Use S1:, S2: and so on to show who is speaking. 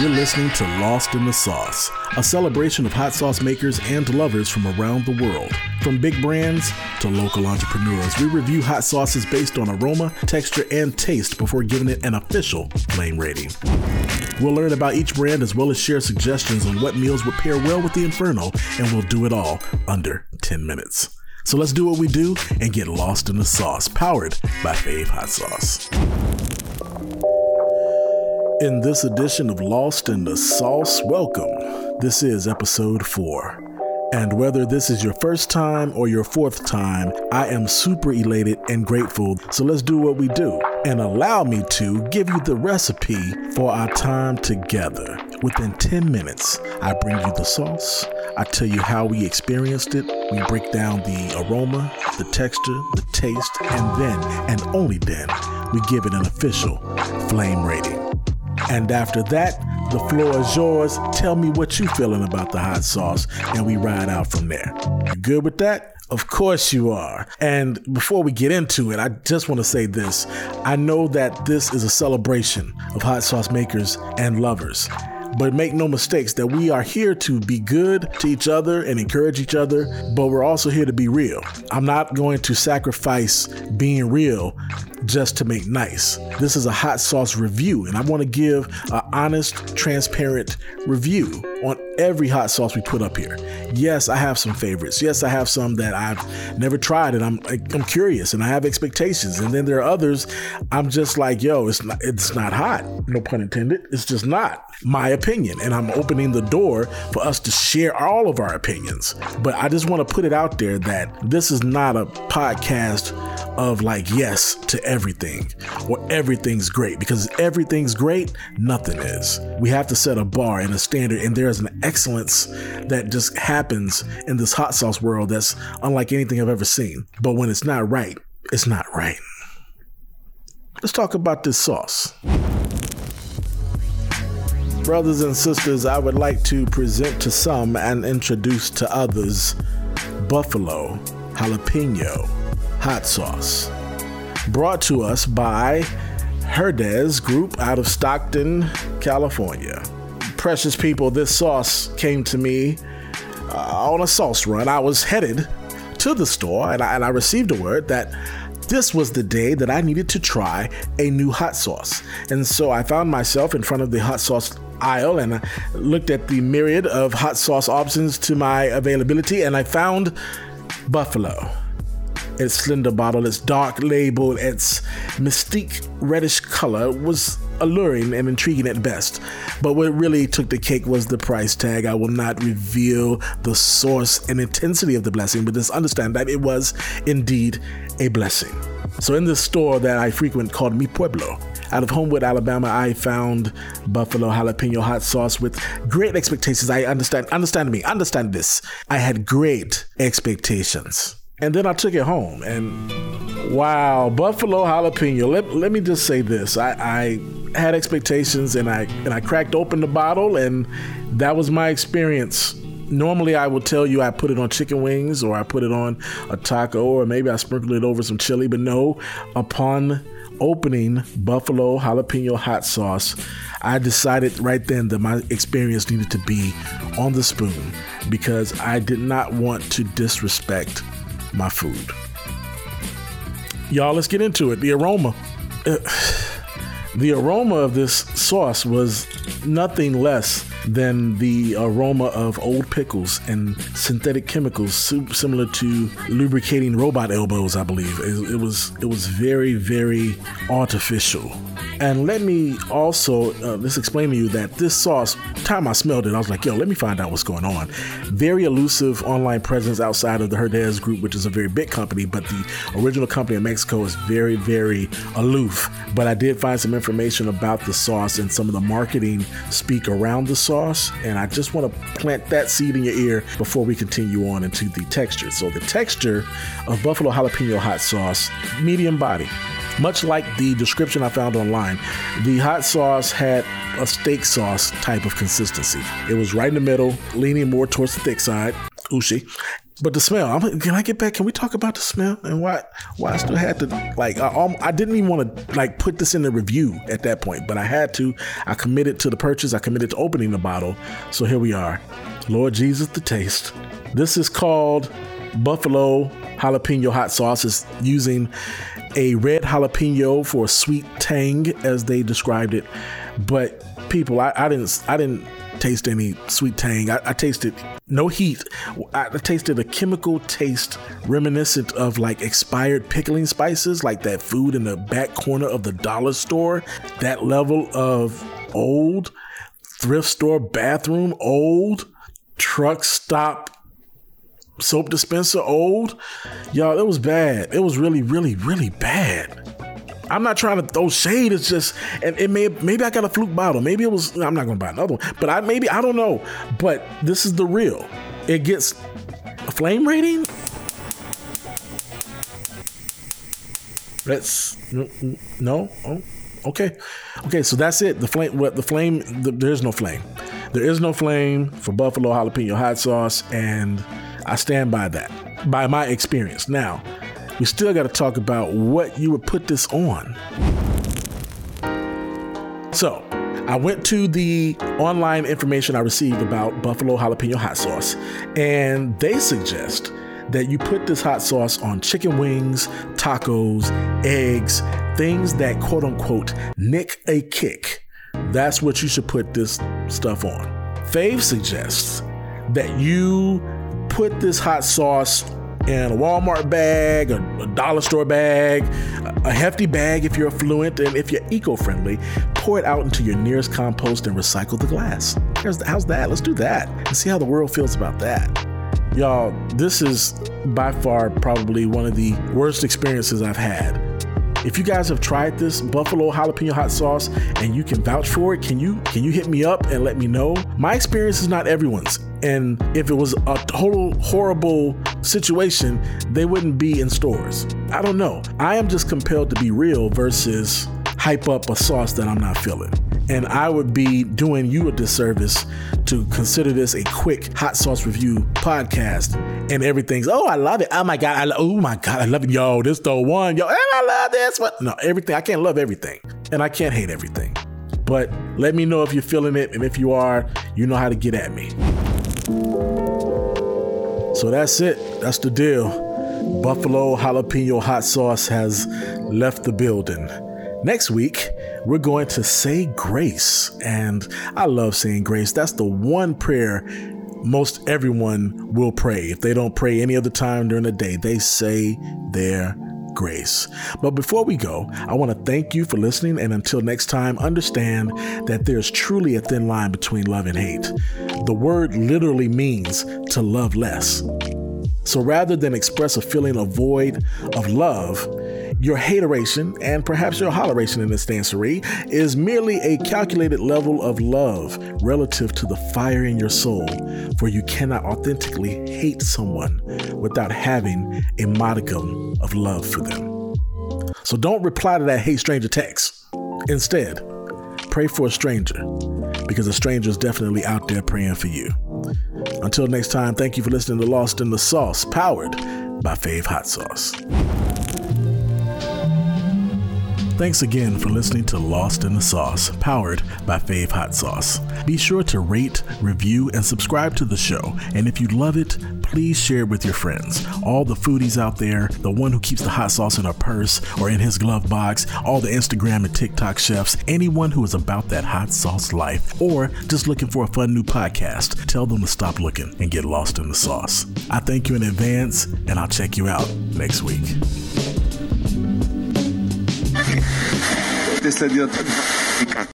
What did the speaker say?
S1: You're listening to Lost in the Sauce, a celebration of hot sauce makers and lovers from around the world. From big brands to local entrepreneurs, we review hot sauces based on aroma, texture, and taste before giving it an official flame rating. We'll learn about each brand as well as share suggestions on what meals would pair well with the Inferno, and we'll do it all under 10 minutes. So let's do what we do and get lost in the sauce, powered by Fave Hot Sauce. In this edition of Lost in the Sauce, welcome. This is episode 4. And whether this is your first time or your fourth time, I am super elated and grateful. So let's do what we do and allow me to give you the recipe for our time together. Within 10 minutes, I bring you the sauce. I tell you how we experienced it. We break down the aroma, the texture, the taste, and then, and only then, we give it an official flame rating. And after that, the floor is yours. Tell me what you're feeling about the hot sauce, and we ride out from there. You good with that? Of course you are. And before we get into it, I just want to say this. I know that this is a celebration of hot sauce makers and lovers. But make no mistakes that we are here to be good to each other and encourage each other, but we're also here to be real. I'm not going to sacrifice being real just to make nice. This is a hot sauce review, and I want to give an honest, transparent review on every hot sauce we put up here. Yes, I have some favorites. Yes, I have some that I've never tried, and I'm I'm curious, and I have expectations. And then there are others I'm just like, yo, it's not it's not hot. No pun intended. It's just not my opinion, and I'm opening the door for us to share all of our opinions. But I just want to put it out there that this is not a podcast of like yes to everything or everything's great because everything's great, nothing is. We have to set a bar and a standard, and there's an excellence that just happens in this hot sauce world that's unlike anything I've ever seen. But when it's not right, it's not right. Let's talk about this sauce. Brothers and sisters, I would like to present to some and introduce to others Buffalo Jalapeno Hot Sauce. Brought to us by Herdez Group out of Stockton, California. Precious people, this sauce came to me uh, on a sauce run. I was headed to the store and I, and I received a word that this was the day that I needed to try a new hot sauce. And so I found myself in front of the hot sauce aisle and I looked at the myriad of hot sauce options to my availability and I found Buffalo. Its slender bottle, its dark label, its mystique reddish color was alluring and intriguing at best. But what really took the cake was the price tag. I will not reveal the source and intensity of the blessing, but just understand that it was indeed a blessing. So, in this store that I frequent called Mi Pueblo, out of Homewood, Alabama, I found buffalo jalapeno hot sauce with great expectations. I understand, understand me, understand this. I had great expectations. And then I took it home and wow, buffalo jalapeno. Let, let me just say this. I, I had expectations and I and I cracked open the bottle and that was my experience. Normally I would tell you I put it on chicken wings or I put it on a taco or maybe I sprinkled it over some chili, but no, upon opening buffalo jalapeno hot sauce, I decided right then that my experience needed to be on the spoon because I did not want to disrespect my food. Y'all, let's get into it. The aroma. Uh, the aroma of this sauce was nothing less than the aroma of old pickles and synthetic chemicals, similar to lubricating robot elbows. I believe it, it was. It was very, very artificial. And let me also uh, just explain to you that this sauce, time I smelled it, I was like, yo, let me find out what's going on. Very elusive online presence outside of the Herdez group, which is a very big company, but the original company in Mexico is very, very aloof. But I did find some information about the sauce and some of the marketing speak around the sauce. And I just want to plant that seed in your ear before we continue on into the texture. So, the texture of buffalo jalapeno hot sauce, medium body. Much like the description I found online, the hot sauce had a steak sauce type of consistency. It was right in the middle, leaning more towards the thick side, ushi, But the smell, I'm, can I get back? Can we talk about the smell and why why I still had to like I, um, I didn't even want to like put this in the review at that point, but I had to. I committed to the purchase. I committed to opening the bottle. So here we are. Lord Jesus, the taste. This is called Buffalo Jalapeno Hot Sauce. is using a red jalapeno for sweet tang, as they described it. But people, I, I didn't I didn't taste any sweet tang. I, I tasted no heat. I tasted a chemical taste reminiscent of like expired pickling spices, like that food in the back corner of the dollar store. That level of old thrift store bathroom, old truck stop soap dispenser old. Y'all, it was bad. It was really, really, really bad. I'm not trying to throw shade. It's just, and it may maybe I got a fluke bottle. Maybe it was. I'm not gonna buy another one. But I maybe I don't know. But this is the real. It gets a flame rating. Let's no. Oh, okay, okay. So that's it. The flame. What the flame? The, there's no flame. There is no flame for buffalo jalapeno hot sauce, and I stand by that. By my experience. Now, we still got to talk about what you would put this on. So, I went to the online information I received about Buffalo Jalapeno Hot Sauce, and they suggest that you put this hot sauce on chicken wings, tacos, eggs, things that quote unquote nick a kick. That's what you should put this stuff on. Fave suggests that you put this hot sauce in a Walmart bag, a, a dollar store bag, a, a hefty bag if you're affluent, and if you're eco friendly, pour it out into your nearest compost and recycle the glass. Here's how's that? Let's do that and see how the world feels about that. Y'all, this is by far probably one of the worst experiences I've had. If you guys have tried this buffalo jalapeno hot sauce and you can vouch for it, can you can you hit me up and let me know? My experience is not everyone's. And if it was a total horrible situation, they wouldn't be in stores. I don't know. I am just compelled to be real versus hype up a sauce that I'm not feeling. And I would be doing you a disservice to consider this a quick hot sauce review podcast and everything's, oh, I love it. Oh my God. I lo- oh my God. I love it. Yo, this the one. Yo, and I love this. What? No, everything. I can't love everything. And I can't hate everything. But let me know if you're feeling it. And if you are, you know how to get at me. So that's it. That's the deal. Buffalo jalapeno hot sauce has left the building. Next week, we're going to say grace. And I love saying grace. That's the one prayer most everyone will pray. If they don't pray any other time during the day, they say their grace. But before we go, I want to thank you for listening. And until next time, understand that there's truly a thin line between love and hate. The word literally means to love less. So rather than express a feeling of void of love, your hateration, and perhaps your holleration in this dancery, is merely a calculated level of love relative to the fire in your soul, for you cannot authentically hate someone without having a modicum of love for them. So don't reply to that hate stranger text. Instead, pray for a stranger, because a stranger is definitely out there praying for you. Until next time, thank you for listening to Lost in the Sauce, powered by Fave Hot Sauce. Thanks again for listening to Lost in the Sauce, powered by Fave Hot Sauce. Be sure to rate, review, and subscribe to the show. And if you love it, please share it with your friends. All the foodies out there, the one who keeps the hot sauce in her purse or in his glove box, all the Instagram and TikTok chefs, anyone who is about that hot sauce life, or just looking for a fun new podcast, tell them to stop looking and get lost in the sauce. I thank you in advance, and I'll check you out next week.
S2: especialidade.